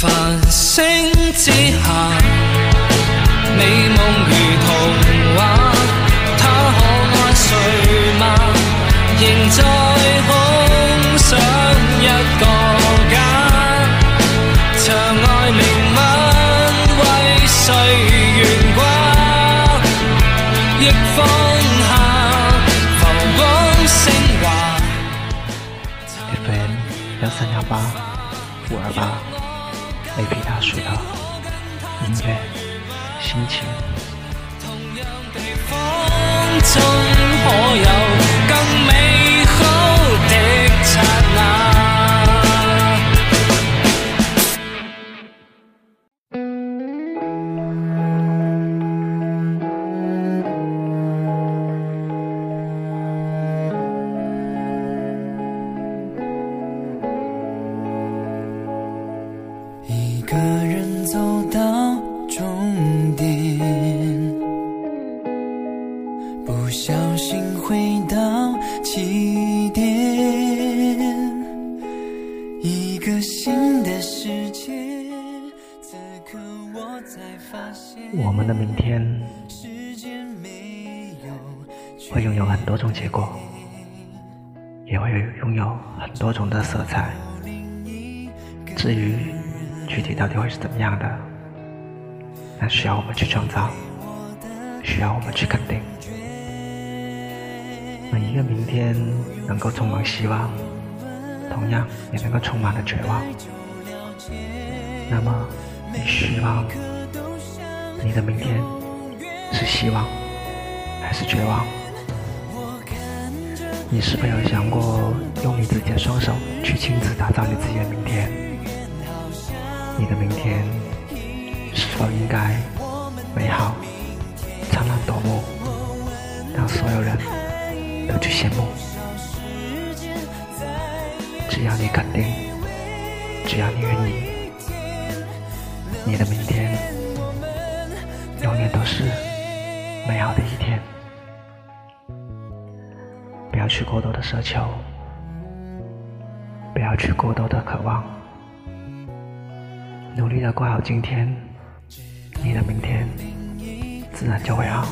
繁星之下，美梦如童话，他可爱睡吗？仍在空想一个家，长爱明吻为谁悬挂？逆风下，浮光升华。FM 幺三幺八五二八，AP 大叔的音乐心情。走到终点，不小心回到起点，一个新的世界。此刻我才发现，我们的明天时间没有会拥有很多种结果，也会拥有很多种的色彩。至于具体到底会是怎么样的，那需要我们去创造，需要我们去肯定。每一个明天能够充满希望，同样也能够充满了绝望。那么，你希望你的明天是希望还是绝望？你是否有想过用你自己的双手去亲自打造你自己的明天？你的明天是否应该美好、灿烂夺目，让所有人都去羡慕？只要你肯定，只要你愿意，你的明天永远都是美好的一天。不要去过多的奢求，不要去过多的渴望，努力的过好今天，你的明天自然就会好。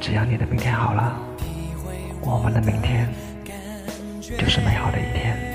只要你的明天好了，我们的明天就是美好的一天。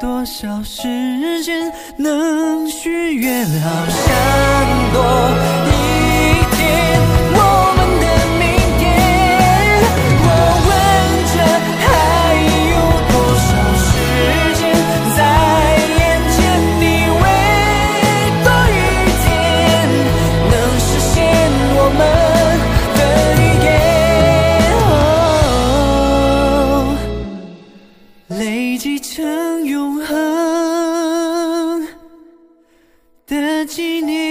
多少时间，能许愿好想多纪念